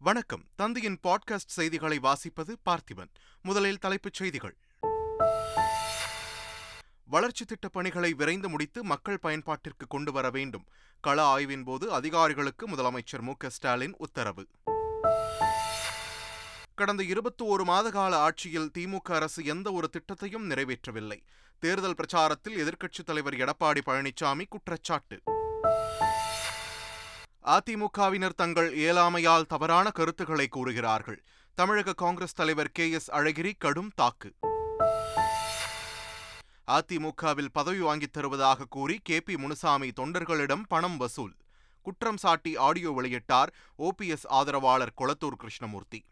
வணக்கம். தந்தையின் பாட்காஸ்ட் செய்திகளை வாசிப்பது பார்த்திபன். முதலில் தலைப்புச் செய்திகள். வளர்ச்சி திட்டப் பணிகளை விரைந்து முடித்து மக்கள் பயன்பாட்டிற்கு கொண்டு வர வேண்டும். கள ஆய்வின் போது அதிகாரிகளுக்கு முதலமைச்சர் மு. க. ஸ்டாலின் உத்தரவு. கடந்த இருபத்தி ஒரு மாத கால ஆட்சியில் திமுக அரசு எந்த ஒரு திட்டத்தையும் நிறைவேற்றவில்லை. தேர்தல் பிரச்சாரத்தில் எதிர்க்கட்சித் தலைவர் எடப்பாடி பழனிசாமி குற்றச்சாட்டு. அதிமுகவினர் தங்கள் இயலாமையால் தவறான கருத்துக்களை கூறுகிறார்கள். தமிழக காங்கிரஸ் தலைவர் கே எஸ் அழகிரி கடும் தாக்கு. அதிமுகவில் பதவி வாங்கித் தருவதாக கூறி கே பி முனுசாமி தொண்டர்களிடம் பணம் வசூல். குற்றம் சாட்டி ஆடியோ வெளியிட்டார் ஓபிஎஸ் ஆதரவாளர் கொளத்தூர் கிருஷ்ணமூர்த்தி.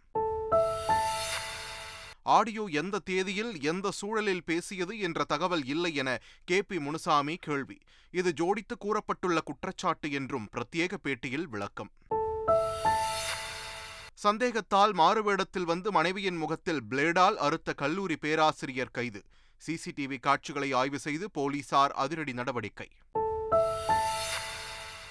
ஆடியோ எந்த தேதியில் எந்த சூழலில் பேசியது என்ற தகவல் இல்லை என கே. பி. முனுசாமி கேள்வி. இது ஜோடித்து கூறப்பட்டுள்ள குற்றச்சாட்டு என்றும் பிரத்யேக பேட்டியில் விளக்கம். சந்தேகத்தால் மாறுவேடத்தில் வந்து மனைவியின் முகத்தில் பிளேடால் அறுத்த கல்லூரி பேராசிரியர் கைது. சிசிடிவி காட்சிகளை ஆய்வு செய்து போலீசார் அதிரடி நடவடிக்கை.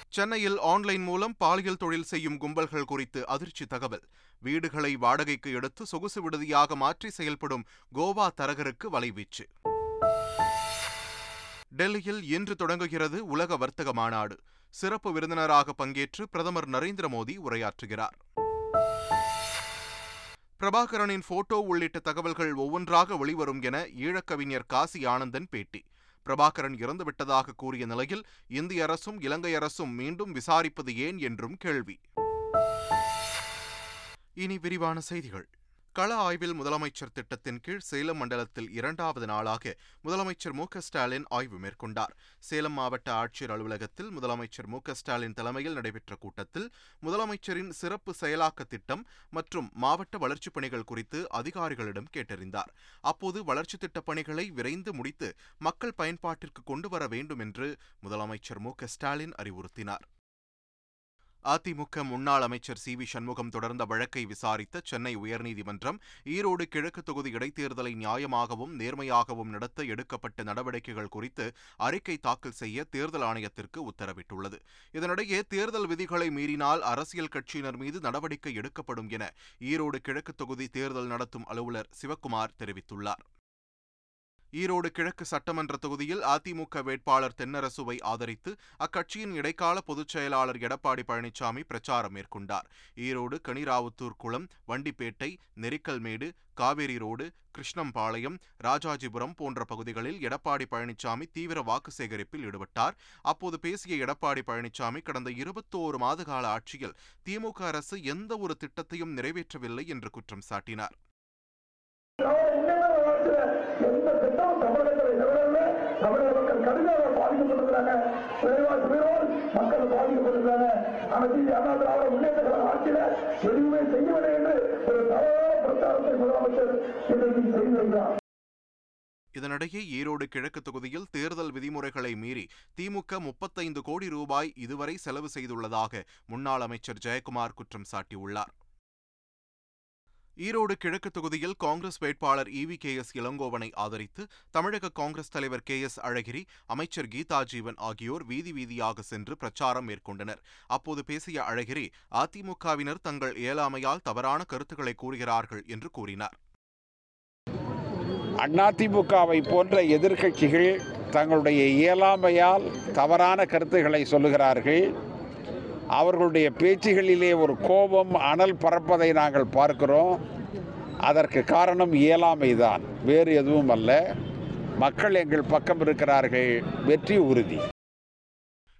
சென்னையில் ஆன்லைன் மூலம் பாலியல் தொழில் செய்யும் கும்பல்கள் குறித்து அதிர்ச்சி தகவல். வீடுகளை வாடகைக்கு எடுத்து சொகுசு விடுதியாக மாற்றி செயல்படும் கோவா தரகருக்கு வலைவீச்சு. டெல்லியில் இன்று தொடங்குகிறது உலக வர்த்தக மாநாடு. சிறப்பு விருந்தினராக பங்கேற்று பிரதமர் நரேந்திர மோடி உரையாற்றுகிறார். பிரபாகரனின் போட்டோ உள்ளிட்ட தகவல்கள் ஒவ்வொன்றாக வெளிவரும் என ஈழக்கவிஞர் காசி ஆனந்தன் பேட்டி. பிரபாகரன் இறந்துவிட்டதாக கூறிய நிலையில் இந்திய அரசும் இலங்கை அரசும் மீண்டும் விசாரிப்பது ஏன் என்றும் கேள்வி. இனி விரிவான செய்திகள். கள ஆய்வில் முதலமைச்சர் திட்டத்தின் கீழ் சேலம் மண்டலத்தில் இரண்டாவது நாளாக முதலமைச்சர் மு ஸ்டாலின் ஆய்வு மேற்கொண்டார். சேலம் மாவட்ட ஆட்சியர் அலுவலகத்தில் முதலமைச்சர் மு ஸ்டாலின் தலைமையில் நடைபெற்ற கூட்டத்தில் முதலமைச்சரின் சிறப்பு செயலாக்க திட்டம் மற்றும் மாவட்ட வளர்ச்சிப் பணிகள் குறித்து அதிகாரிகளிடம் கேட்டறிந்தார். அப்போது வளர்ச்சித் திட்டப் பணிகளை விரைந்து முடித்து மக்கள் பயன்பாட்டிற்கு கொண்டு வர வேண்டும் என்று முதலமைச்சர் மு ஸ்டாலின் அறிவுறுத்தினார். அதிமுக முன்னாள் அமைச்சர் சி வி சண்முகம் தொடர்ந்த வழக்கை விசாரித்த சென்னை உயர்நீதிமன்றம் ஈரோடு கிழக்கு தொகுதி இடைத்தேர்தலை நியாயமாகவும் நேர்மையாகவும் நடத்த எடுக்கப்பட்ட நடவடிக்கைகள் குறித்து அறிக்கை தாக்கல் செய்ய தேர்தல் ஆணையத்திற்கு உத்தரவிட்டுள்ளது. இதனிடையே தேர்தல் விதிகளை மீறினால் அரசியல் கட்சியினர் மீது நடவடிக்கை எடுக்கப்படும் என ஈரோடு கிழக்கு தொகுதி தேர்தல் நடத்தும் அலுவலர் சிவக்குமார் தெரிவித்துள்ளார். ஈரோடு கிழக்கு சட்டமன்ற தொகுதியில் அதிமுக வேட்பாளர் தென்னரசுவை ஆதரித்து அக்கட்சியின் இடைக்கால பொதுச் செயலாளர் எடப்பாடி பழனிசாமி பிரச்சாரம் மேற்கொண்டார். ஈரோடு கனிராவுத்தூர் குளம் வண்டிப்பேட்டை நெரிக்கல்மேடு காவேரி ரோடு கிருஷ்ணம்பாளையம் ராஜாஜிபுரம் போன்ற பகுதிகளில் எடப்பாடி பழனிசாமி தீவிர வாக்கு சேகரிப்பில் ஈடுபட்டார். அப்போது பேசிய எடப்பாடி பழனிசாமி கடந்த இருபத்தோரு மாத கால ஆட்சியில் திமுக அரசு எந்த ஒரு திட்டத்தையும் நிறைவேற்றவில்லை என்று குற்றம் சாட்டினார். மக்கள் அண்ணா திராவிட முன்னேற்ற கழக ஆட்சியில எதுவுமே செய்யவில்லை என்று ஒரு தவறான பிரச்சாரத்தை முதலமைச்சர் இன்றைக்கு செய்து வருகிறார் இதனிடையே ஈரோடு கிழக்கு தொகுதியில் தேர்தல் விதிமுறைகளை மீறி திமுக முப்பத்தைந்து கோடி ரூபாய் இதுவரை செலவு செய்துள்ளதாக முன்னாள் அமைச்சர் ஜெயக்குமார் குற்றம் சாட்டியுள்ளார். ஈரோடு கிழக்கு தொகுதியில் காங்கிரஸ் வேட்பாளர் இவி கே எஸ் இளங்கோவனை ஆதரித்து தமிழக காங்கிரஸ் தலைவர் கே எஸ் அழகிரி அமைச்சர் கீதா ஜீவன் ஆகியோர் வீதி வீதியாக சென்று பிரச்சாரம் மேற்கொண்டனர். அப்போது பேசிய அழகிரி அதிமுகவினர் தங்கள் இயலாமையால் தவறான கருத்துக்களை கூறுகிறார்கள் என்று கூறினார். அதிமுகவை போன்ற எதிர்க்கட்சிகள் தங்களுடைய இயலாமையால் தவறான கருத்துக்களை சொல்லுகிறார்கள். அவர்களுடைய பேச்சுகளிலே ஒரு கோபம் அனல் பறப்பதை நாங்கள் பார்க்கிறோம். அதற்கு காரணம் இயலாமைதான் வேறு எதுவும் அல்ல. மக்கள் எங்கள் பக்கம் இருக்கிறார்கள். வெற்றி உறுதி.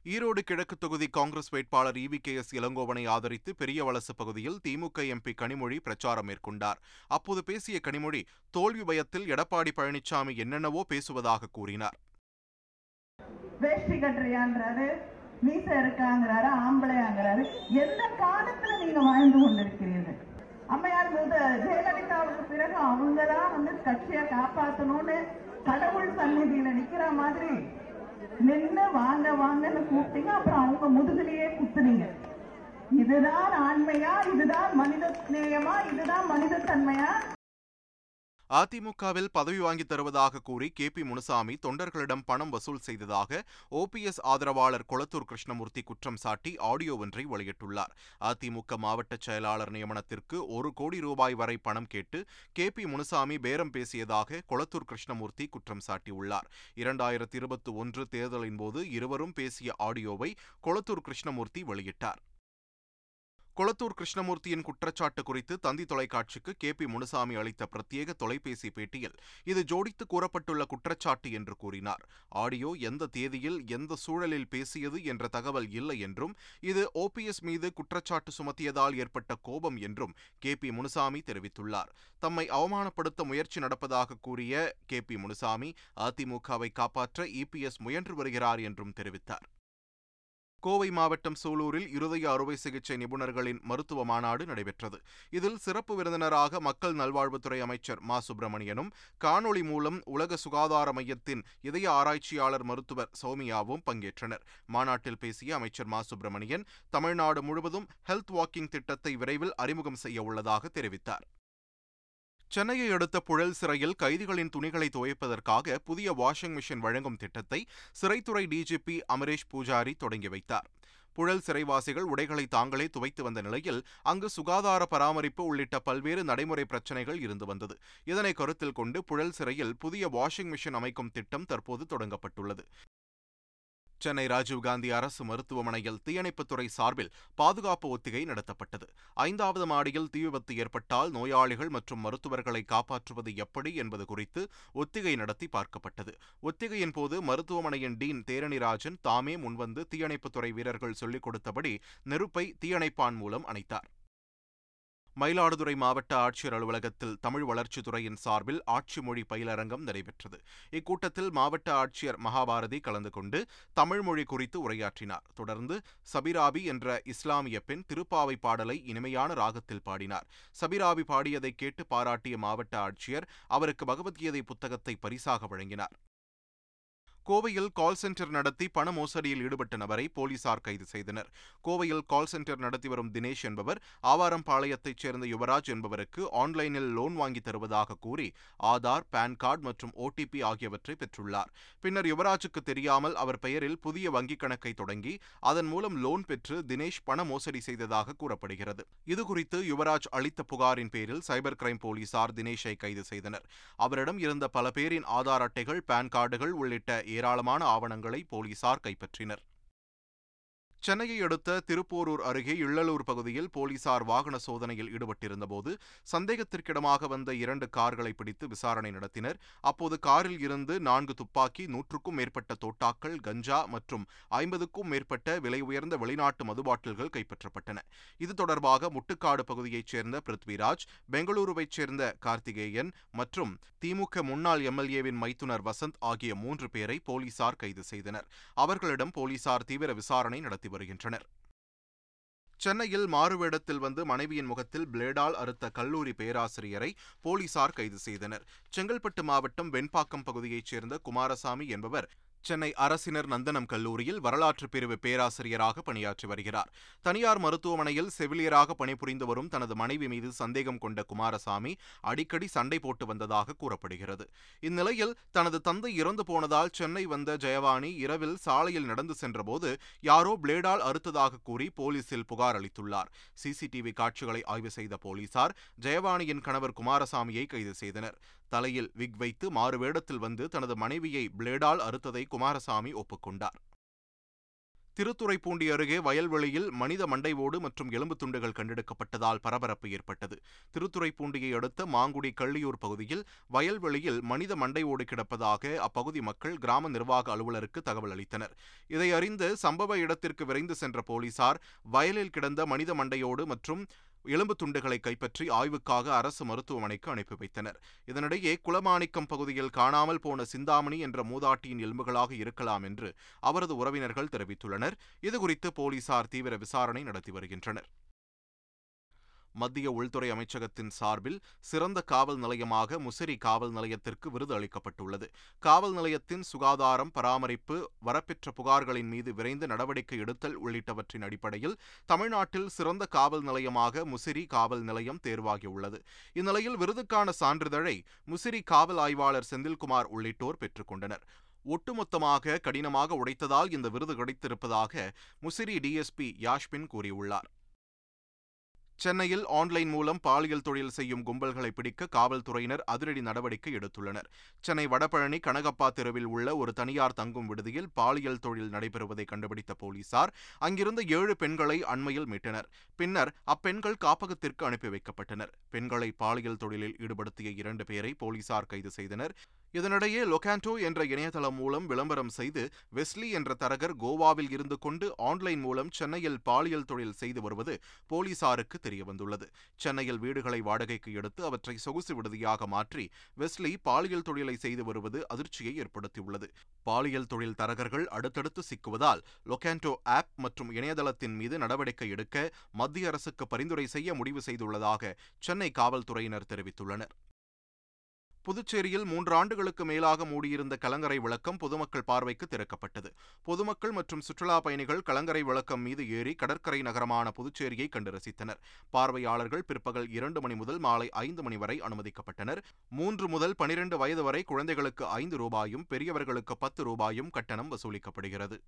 ஈரோடு கிழக்கு தொகுதி காங்கிரஸ் வேட்பாளர் இவி கே எஸ் இளங்கோவனை ஆதரித்து பெரிய வலசு பகுதியில் திமுக எம்பி கனிமொழி பிரச்சாரம் மேற்கொண்டார். அப்போது பேசிய கனிமொழி தோல்வி பயத்தில் எடப்பாடி பழனிசாமி என்னென்னவோ பேசுவதாக கூறினார். வேஷ்டி கட்டுறியான்றாரு மீச இருக்காங்கிறாரு ஆம்பளையாங்கிறாரு. எந்த காலத்துல நீங்க வாழ்ந்து கொண்டிருக்கிறீர்கள்? அம்மையார் முத ஜெயலலிதாவுக்கு பிறகு அவங்கதான் வந்து கட்சியை காப்பாத்தணும்னு கடவுள் சந்நிதியில நிக்கிற மாதிரி நின்று வாங்க வாங்கன்னு கூப்பிட்டீங்க அப்புறம் அவங்க முதுகிலேயே குத்துனீங்க. இதுதான் ஆண்மையா? இதுதான் மனித நேயமா இதுதான் மனித தன்மையா அதிமுகவில் பதவி வாங்கித் தருவதாக கூறி கே பி முனுசாமி தொண்டர்களிடம் பணம் வசூல் செய்ததாக ஓபிஎஸ் ஆதரவாளர் கொளத்தூர் கிருஷ்ணமூர்த்தி குற்றம் சாட்டி ஆடியோ ஒன்றை வெளியிட்டுள்ளார். அதிமுக மாவட்ட செயலாளர் நியமனத்திற்கு ஒரு கோடி ரூபாய் வரை பணம் கேட்டு கே பி முனுசாமி பேரம் பேசியதாக கொளத்தூர் கிருஷ்ணமூர்த்தி குற்றம் சாட்டியுள்ளார். இரண்டாயிரத்தி இருபத்தி ஒன்று தேர்தலின் போது இருவரும் பேசிய ஆடியோவை கொளத்தூர் கிருஷ்ணமூர்த்தி வெளியிட்டார். கொளத்தூர் கிருஷ்ணமூர்த்தியின் குற்றச்சாட்டு குறித்து தந்தி தொலைக்காட்சிக்கு கே பி முனுசாமி அளித்த பிரத்யேக தொலைபேசி பேட்டியில் இது ஜோடித்து கூறப்பட்டுள்ள குற்றச்சாட்டு என்று கூறினார். ஆடியோ எந்த தேதியில் எந்த சூழலில் பேசியது என்ற தகவல் இல்லை என்றும் இது ஓபிஎஸ் மீது குற்றச்சாட்டு சுமத்தியதால் ஏற்பட்ட கோபம் என்றும் கே பி முனுசாமி தெரிவித்துள்ளார். தம்மை அவமானப்படுத்த முயற்சி நடப்பதாக கூறிய கே பி முனுசாமி அதிமுகவை காப்பாற்ற இபிஎஸ் முயன்று வருகிறார் என்றும் தெரிவித்தார். கோவை மாவட்டம் சூலூரில் இருதய அறுவை சிகிச்சை நிபுணர்களின் மருத்துவ மாநாடு நடைபெற்றது. இதில் சிறப்பு விருந்தினராக மக்கள் நல்வாழ்வுத்துறை அமைச்சர் மா. சுப்பிரமணியனும் காணொளி மூலம் உலக சுகாதார மையத்தின் இதய ஆராய்ச்சியாளர் மருத்துவர் சௌமியாவும் பங்கேற்றனர். மாநாட்டில் பேசிய அமைச்சர் மா. சுப்பிரமணியன் தமிழ்நாடு முழுவதும் ஹெல்த் வாக்கிங் திட்டத்தை விரைவில் அறிமுகம் செய்ய உள்ளதாக தெரிவித்தார். சென்னையை அடுத்த புழல் சிறையில் கைதிகளின் துணிகளை துவைப்பதற்காக புதிய வாஷிங் மிஷின் வழங்கும் திட்டத்தை சிறைத்துறை டிஜிபி அமரேஷ் பூஜாரி தொடங்கி வைத்தார். புழல் சிறைவாசிகள் உடைகளை தாங்களே துவைத்து வந்த நிலையில் அங்கு சுகாதார பராமரிப்பு உள்ளிட்ட பல்வேறு நடைமுறை பிரச்சினைகள் இருந்து வந்தது. இதனை கருத்தில் கொண்டு புழல் சிறையில் புதிய வாஷிங் மிஷின் அமைக்கும் திட்டம் தற்போது தொடங்கப்பட்டுள்ளது. சென்னை ராஜீவ்காந்தி அரசு மருத்துவமனையில் தீயணைப்புத்துறை சார்பில் பாதுகாப்பு ஒத்திகை நடத்தப்பட்டது. ஐந்தாவது மாடியில் தீ விபத்து ஏற்பட்டால் நோயாளிகள் மற்றும் மருத்துவர்களை காப்பாற்றுவது எப்படி என்பது குறித்து ஒத்திகை நடத்தி பார்க்கப்பட்டது. ஒத்திகையின் போது மருத்துவமனையின் டீன் தேரணிராஜன் தாமே முன்வந்து தீயணைப்புத்துறை வீரர்கள் சொல்லிக் கொடுத்தபடி நெருப்பை தீயணைப்பான் மூலம் அணைத்தார். மயிலாடுதுறை மாவட்ட ஆட்சியர் அலுவலகத்தில் தமிழ் வளர்ச்சித்துறையின் சார்பில் ஆட்சி மொழி பயிலரங்கம் நடைபெற்றது. இக்கூட்டத்தில் மாவட்ட ஆட்சியர் மகாபாரதி கலந்து கொண்டு தமிழ் மொழி குறித்து உரையாற்றினார். தொடர்ந்து சபிராபி என்ற இஸ்லாமிய பெண் திருப்பாவை பாடலை இனிமையான ராகத்தில் பாடினார். சபிராபி பாடியதை கேட்டு பாராட்டிய மாவட்ட ஆட்சியர் அவருக்கு பகவத்கீதை புத்தகத்தை பரிசாக வழங்கினார். கோவையில் கால் சென்டர் நடத்தி பண மோசடியில் ஈடுபட்ட நபரை போலீசார் கைது செய்தனர். கோவையில் கால் சென்டர் நடத்தி வரும் தினேஷ் என்பவர் ஆவாரம்பாளையத்தைச் சேர்ந்த யுவராஜ் என்பவருக்கு ஆன்லைனில் லோன் வாங்கி தருவதாக கூறி ஆதார் பான் கார்டு மற்றும் ஓடிபி ஆகியவற்றை பெற்றுள்ளார். பின்னர் யுவராஜுக்கு தெரியாமல் அவர் பெயரில் புதிய வங்கிக் கணக்கை தொடங்கி அதன் மூலம் லோன் பெற்று தினேஷ் பண மோசடி செய்ததாக கூறப்படுகிறது. இதுகுறித்து யுவராஜ் அளித்த புகாரின் பேரில் சைபர் கிரைம் போலீசார் தினேஷை கைது செய்தனர். அவரிடம் இருந்த பல பேரின் ஆதார் அட்டைகள் பான் கார்டுகள் உள்ளிட்ட ஏராளமான ஆவணங்களை போலீசார் கைப்பற்றினர். சென்னையை அடுத்த திருப்போரூர் அருகே இள்ளலூர் பகுதியில் போலீசார் வாகன சோதனையில் ஈடுபட்டிருந்தபோது சந்தேகத்திற்கிடமாக வந்த இரண்டு கார்களை பிடித்து விசாரணை நடத்தினர். அப்போது காரில் இருந்து நான்கு துப்பாக்கி நூற்றுக்கும் மேற்பட்ட தோட்டாக்கள் கஞ்சா மற்றும் ஐம்பதுக்கும் மேற்பட்ட விலை உயர்ந்த வெளிநாட்டு மதுபாட்டில்கள் கைப்பற்றப்பட்டன. இது தொடர்பாக முட்டுக்காடு பகுதியைச் சேர்ந்த பிருத்விராஜ் பெங்களூருவைச் சேர்ந்த கார்த்திகேயன் மற்றும் திமுக முன்னாள் எம்எல்ஏவின் மைத்துனர் வசந்த் ஆகிய மூன்று பேரை போலீசார் கைது செய்தனர். அவர்களிடம் போலீசார் தீவிர விசாரணை நடத்தி வருகின்றனர். சென்னையில் மாறுவேடத்தில் வந்து மனைவியின் முகத்தில் பிளேடால் அறுத்த கல்லூரி பேராசிரியரை போலீசார் கைது செய்தனர். செங்கல்பட்டு மாவட்டம் வெண்பாக்கம் பகுதியைச் சேர்ந்த குமாரசாமி என்பவர் சென்னை அரசினர் நந்தனம் கல்லூரியில் வரலாற்று பிரிவு பேராசிரியராக பணியாற்றி வருகிறார். தனியார் மருத்துவமனையில் செவிலியராக பணிபுரிந்து வரும் தனது மனைவி மீது சந்தேகம் கொண்ட குமாரசாமி அடிக்கடி சண்டை போட்டு வந்ததாக கூறப்படுகிறது. இந்நிலையில் தனது தந்தை இறந்து போனதால் சென்னை வந்த ஜெயவாணி இரவில் சாலையில் நடந்து சென்றபோது யாரோ பிளேடால் அறுத்ததாக கூறி போலீசில் புகார் அளித்துள்ளார். சிசிடிவி காட்சிகளை ஆய்வு செய்த போலீசார் ஜெயவாணியின் கணவர் குமாரசாமியை கைது செய்தனர். தலையில் விக் வைத்து மாறுவேடத்தில் வந்து தனது மனைவியை பிளேடால் அறுத்ததை குமாரசாமி ஒப்புக்கொண்டார். திருத்துறைப்பூண்டி அருகே வயல்வெளியில் மனித மண்டை ஓடு மற்றும் எலும்பு துண்டுகள் கண்டெடுக்கப்பட்டதால் பரபரப்பு ஏற்பட்டது. திருத்துறைப்பூண்டியை அடுத்த மாங்குடி கள்ளியூர் பகுதியில் வயல்வெளியில் மனித மண்டைவோடு கிடப்பதாக அப்பகுதி மக்கள் கிராம நிர்வாக அலுவலருக்கு தகவல் அளித்தனர். இதை அறிந்து சம்பவ இடத்திற்கு விரைந்து சென்ற போலீசார் வயலில் கிடந்த மனித மண்டையோடு மற்றும் எலும்பு துண்டுகளை கைப்பற்றி ஆய்வுக்காக அரசு மருத்துவமனைக்கு அனுப்பி வைத்தனர். இதனிடையே குளமாணிக்கம் பகுதியில் காணாமல் போன சிந்தாமணி என்ற மூதாட்டியின் எலும்புகளாக இருக்கலாம் என்று அவரது உறவினர்கள் தெரிவித்துள்ளனர். இதுகுறித்து போலீசார் தீவிர விசாரணை நடத்தி வருகின்றனர். மத்திய உள்துறை அமைச்சகத்தின் சார்பில் சிறந்த காவல் நிலையமாக முசிறி காவல் நிலையத்திற்கு விருது அளிக்கப்பட்டுள்ளது. காவல் நிலையத்தின் சுகாதாரம் பராமரிப்பு வரப்பெற்ற புகார்களின் மீது விரைந்து நடவடிக்கை எடுத்தல் உள்ளிட்டவற்றின் அடிப்படையில் தமிழ்நாட்டில் சிறந்த காவல் நிலையமாக முசிறி காவல் நிலையம் தேர்வாகியுள்ளது. இந்நிலையில் விருதுக்கான சான்றிதழை முசிறி காவல் ஆய்வாளர் செந்தில்குமார் உள்ளிட்டோர் பெற்றுக்கொண்டனர் ஒட்டுமொத்தமாக கடினமாக உடைத்ததால் இந்த விருது கிடைத்திருப்பதாக முசிறி டிஎஸ்பி யாஷ்பின் கூறியுள்ளார். சென்னையில் ஆன்லைன் மூலம் பாலியல் தொழில் செய்யும் கும்பல்களை பிடிக்க காவல்துறையினர் அதிரடி நடவடிக்கை எடுத்துள்ளனர். சென்னை வடபழனி கனகப்பா தெருவில் உள்ள ஒரு தனியார் தங்கும் விடுதியில் பாலியல் தொழில் நடைபெறுவதை கண்டுபிடித்த போலீசார் அங்கிருந்த ஏழு பெண்களை அண்மையில் மீட்டனர். பின்னர் அப்பெண்கள் காப்பகத்திற்கு அனுப்பி வைக்கப்பட்டனர். பெண்களை பாலியல் தொழிலில் ஈடுபடுத்திய இரண்டு பேரை போலீசார் கைது செய்தனர். இதனிடையே லொகாண்டோ என்ற இணையதளம் மூலம் விளம்பரம் செய்து வெஸ்லி என்ற தரகர் கோவாவில் இருந்து கொண்டு ஆன்லைன் மூலம் சென்னையில் பாலியல் தொழில் செய்து வருவது போலீசாருக்கு தெரியவந்துள்ளது. சென்னையில் வீடுகளை வாடகைக்கு எடுத்து அவற்றை சொகுசு விடுதியாக மாற்றி வெஸ்லி பாலியல் தொழிலை செய்து வருவது அதிர்ச்சியை ஏற்படுத்தியுள்ளது. பாலியல் தொழில் தரகர்கள் அடுத்தடுத்து சிக்குவதால் லொகாண்டோ ஆப் மற்றும் இணையதளத்தின் மீது நடவடிக்கை எடுக்க மத்திய அரசுக்கு பரிந்துரை செய்ய முடிவு செய்துள்ளதாக சென்னை காவல்துறையினர் தெரிவித்துள்ளனர். புதுச்சேரியில் மூன்று ஆண்டுகளுக்கு மேலாக மூடியிருந்த கலங்கரை விளக்கம் பொதுமக்கள் பார்வைக்கு திறக்கப்பட்டது. பொதுமக்கள் மற்றும் சுற்றுலா பயணிகள் கலங்கரை விளக்கம் மீது ஏறி கடற்கரை நகரமான புதுச்சேரியை கண்டு ரசித்தனர். பார்வையாளர்கள் பிற்பகல் இரண்டு மணி முதல் மாலை ஐந்து மணி வரை அனுமதிக்கப்பட்டனர். மூன்று முதல் பனிரெண்டு வயது வரை குழந்தைகளுக்கு ஐந்து ரூபாயும் பெரியவர்களுக்கு பத்து ரூபாயும் கட்டணம் வசூலிக்கப்படுகிறது.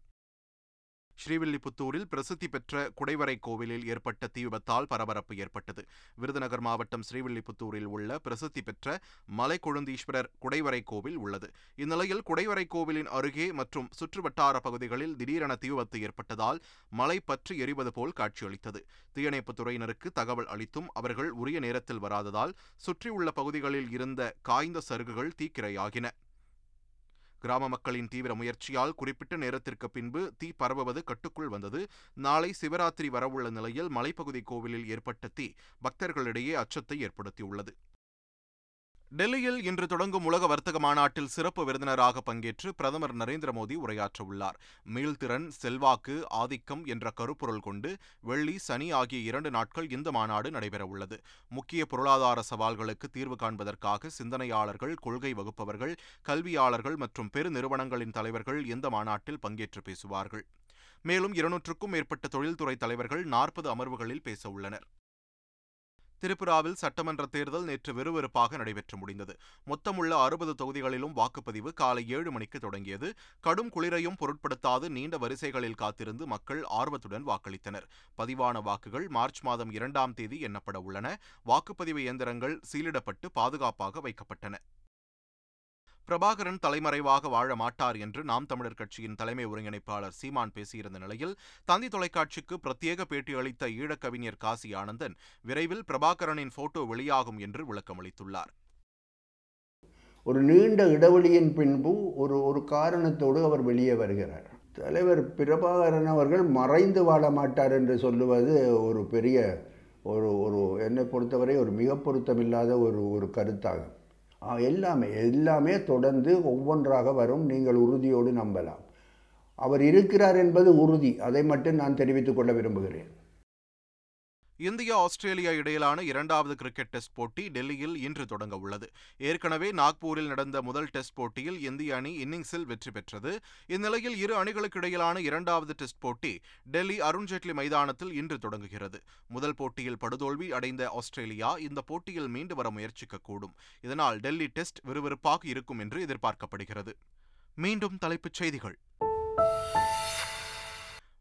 ஸ்ரீவில்லிபுத்தூரில் பிரசித்தி பெற்ற குடைவரை கோவிலில் ஏற்பட்ட தீ விபத்தால் பரபரப்பு ஏற்பட்டது. விருதுநகர் மாவட்டம் ஸ்ரீவில்லிபுத்தூரில் உள்ள பிரசித்தி பெற்ற மலைக்கொழுந்தீஸ்வரர் குடைவரை கோவில் உள்ளது. இந்நிலையில் குடைவரை கோவிலின் அருகே மற்றும் சுற்றுவட்டார பகுதிகளில் திடீரென தீ விபத்து ஏற்பட்டதால் மலை பற்றி எரிவது போல் காட்சியளித்தது. தீயணைப்புத் துறையினருக்கு தகவல் அளித்தும் அவர்கள் உரிய நேரத்தில் வராததால் சுற்றியுள்ள பகுதிகளில் இருந்த காய்ந்த சருகுகள் தீக்கிரையாகின. கிராம மக்களின் தீவிர முயற்சியால் குறிப்பிட்ட நேரத்திற்கு பின்பு தீ பரவுவது கட்டுக்குள் வந்தது. நாளை சிவராத்திரி வரவுள்ள நிலையில் மலைப்பகுதி கோவிலில் ஏற்பட்ட தீ பக்தர்களிடையே அச்சத்தை ஏற்படுத்தியுள்ளது. டெல்லியில் இன்று தொடங்கும் உலக வர்த்தக மாநாட்டில் சிறப்பு விருந்தினராக பங்கேற்று பிரதமர் நரேந்திர மோடி உரையாற்றவுள்ளார். மீள்திறன் செல்வாக்கு ஆதிக்கம் என்ற கருப்பொருள் கொண்டு வெள்ளி சனி ஆகிய இரண்டு நாட்கள் இந்த மாநாடு நடைபெறவுள்ளது. முக்கிய பொருளாதார சவால்களுக்கு தீர்வு காண்பதற்காக சிந்தனையாளர்கள் கொள்கை வகுப்பவர்கள் கல்வியாளர்கள் மற்றும் பெருநிறுவனங்களின் தலைவர்கள் இந்த மாநாட்டில் பங்கேற்று பேசுவார்கள். மேலும் இருநூற்றுக்கும் மேற்பட்ட தொழில்துறை தலைவர்கள் நாற்பது அமர்வுகளில் பேசவுள்ளனர். திரிபுராவில் சட்டமன்ற தேர்தல் நேற்று விறுவிறுப்பாக நடைபெற்று முடிந்தது. மொத்தமுள்ள அறுபது தொகுதிகளிலும் வாக்குப்பதிவு காலை ஏழு மணிக்கு தொடங்கியது. கடும் குளிரையும் பொருட்படுத்தாது நீண்ட வரிசைகளில் காத்திருந்து மக்கள் ஆர்வத்துடன் வாக்களித்தனர். பதிவான வாக்குகள் மார்ச் மாதம் இரண்டாம் தேதி எண்ணப்பட உள்ளன. வாக்குப்பதிவு இயந்திரங்கள் சீலிடப்பட்டு பாதுகாப்பாக வைக்கப்பட்டன. பிரபாகரன் தலைமறைவாக வாழ மாட்டார் என்று நாம் தமிழர் கட்சியின் தலைமை ஒருங்கிணைப்பாளர் சீமான் பேசியிருந்த நிலையில் தந்தி தொலைக்காட்சிக்கு பிரத்யேக பேட்டி அளித்த ஈழக்கவிஞர் காசி ஆனந்தன் விரைவில் பிரபாகரனின் போட்டோ வெளியாகும் என்று விளக்கமளித்துள்ளார். ஒரு நீண்ட இடைவெளியின் பின்பு ஒரு ஒரு காரணத்தோடு அவர் வெளியே வருகிறார். தலைவர் பிரபாகரன் அவர்கள் மறைந்து வாழ மாட்டார் என்று சொல்லுவது ஒரு பெரிய ஒரு ஒரு என்னை பொறுத்தவரை ஒரு மிக பொருத்தமில்லாத ஒரு ஒரு கருத்தாகும் எல்லாமே எல்லாமே தொடர்ந்து ஒவ்வொன்றாக வரும். நீங்கள் உறுதியோடு நம்பலாம். அவர் இருக்கிறார் என்பது உறுதி. அதை மட்டும் நான் தெரிவித்துக் கொள்ள விரும்புகிறேன். இந்தியா ஆஸ்திரேலியா இடையிலான இரண்டாவது கிரிக்கெட் டெஸ்ட் போட்டி டெல்லியில் இன்று தொடங்க உள்ளது. ஏற்கனவே நாக்பூரில் நடந்த முதல் டெஸ்ட் போட்டியில் இந்திய அணி இன்னிங்ஸில் வெற்றி பெற்றது. இந்நிலையில் இரு அணிகளுக்கு இடையிலான இரண்டாவது டெஸ்ட் போட்டி டெல்லி அருண்ஜேட்லி மைதானத்தில் இன்று தொடங்குகிறது. முதல் போட்டியில் படுதோல்வி அடைந்த ஆஸ்திரேலியா இந்த போட்டியில் மீண்டு வர முயற்சிக்கக்கூடும். இதனால் டெல்லி டெஸ்ட் விறுவிறுப்பாக இருக்கும் என்று எதிர்பார்க்கப்படுகிறது. மீண்டும் தலைப்புச் செய்திகள்.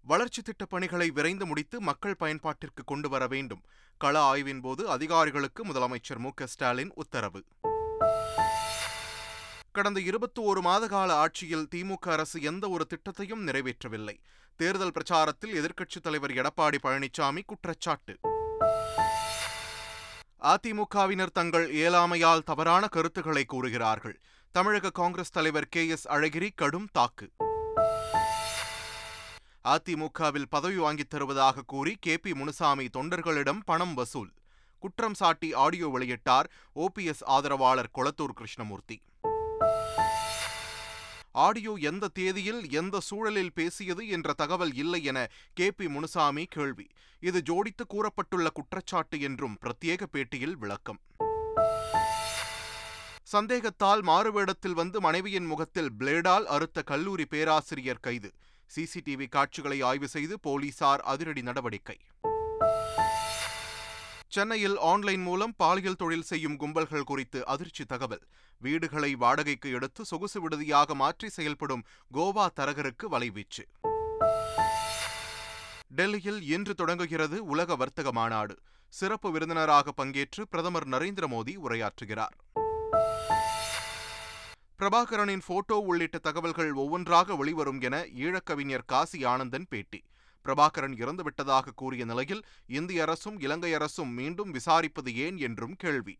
வளர்ச்சி திட்டப் பணிகளை விரைந்து முடித்து மக்கள் பயன்பாட்டிற்கு கொண்டு வர வேண்டும். கள ஆய்வின் போது அதிகாரிகளுக்கு முதலமைச்சர் மு. க. ஸ்டாலின் உத்தரவு. கடந்த இருபத்தி ஒரு மாத கால ஆட்சியில் திமுக அரசு எந்த ஒரு திட்டத்தையும் நிறைவேற்றவில்லை. தேர்தல் பிரச்சாரத்தில் எதிர்க்கட்சித் தலைவர் எடப்பாடி பழனிசாமி குற்றச்சாட்டு. அதிமுகவினர் தங்கள் இயலாமையால் தவறான கருத்துக்களை கூறுகிறார்கள். தமிழக காங்கிரஸ் தலைவர் கே. எஸ். அழகிரி கடும் தாக்கு. அதிமுகவில் பதவி வாங்கித் தருவதாக கூறி கே. பி. முனுசாமி தொண்டர்களிடம் பணம் வசூல். குற்றம் சாட்டி ஆடியோ வெளியிட்டார் ஓபிஎஸ் ஆதரவாளர் கொளத்தூர் கிருஷ்ணமூர்த்தி. ஆடியோ எந்த தேதியில் எந்த சூழலில் பேசியது என்ற தகவல் இல்லை என கே. பி. முனுசாமி கேள்வி. இது ஜோடித்து கூறப்பட்டுள்ள குற்றச்சாட்டு என்றும் பிரத்யேக பேட்டியில் விளக்கம். சந்தேகத்தால் மாறுவேடத்தில் வந்து மனைவியின் முகத்தில் பிளேடால் அறுத்த கல்லூரி பேராசிரியர் கைது. சிசிடிவி காட்சிகளை ஆய்வு செய்து போலீசார் அதிரடி நடவடிக்கை. சென்னையில் ஆன்லைன் மூலம் பாலியல் தொழில் செய்யும் கும்பல்கள் குறித்து அதிர்ச்சி தகவல். வீடுகளை வாடகைக்கு எடுத்து சொகுசு விடுதியாக மாற்றி செயல்படும் கோவா தரகருக்கு வலைவீச்சு. டெல்லியில் இன்று தொடங்குகிறது உலக வர்த்தக மாநாடு. சிறப்பு விருந்தினராக பங்கேற்று பிரதமர் நரேந்திர மோடி உரையாற்றுகிறார். பிரபாகரனின் போட்டோ உள்ளிட்ட தகவல்கள் ஒவ்வொன்றாக வெளிவரும் என ஈழக்கவிஞர் காசி ஆனந்தன் பேட்டி. பிரபாகரன் இறந்துவிட்டதாக கூறிய நிலையில் இந்திய அரசும் இலங்கை அரசும் மீண்டும் விசாரிப்பது ஏன் என்றும் கேள்வி.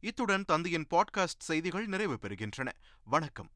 இத்துடன் தந்தையின் பாட்காஸ்ட் செய்திகள் நிறைவு பெறுகின்றன. வணக்கம்.